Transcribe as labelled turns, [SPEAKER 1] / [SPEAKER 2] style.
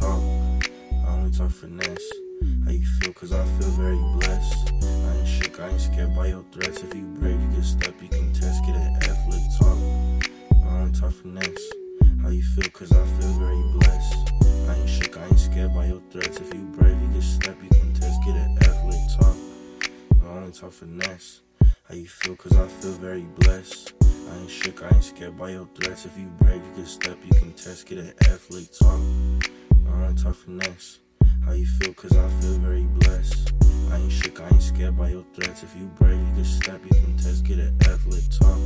[SPEAKER 1] talk. I only talk finesse. How you feel? Cause I feel very blessed. I ain't shook, I ain't scared by your threats. If you brave, you can step, you can test, get an athletic talk. I only talk finesse. How you feel? Cause I feel very blessed. I ain't shook, I ain't scared by your threats. If you brave, you can step, you can test, get an athletic talk. I only talk finesse. How you feel? Cause I feel very blessed. I ain't shook, I ain't scared by your threats. If you brave, you can step, you can test, get an athlete talk. Finesse. How you feel? Cause I feel very blessed. I ain't shook, I ain't scared by your threats. If you brave, you can step, you can test, get an athlete talk.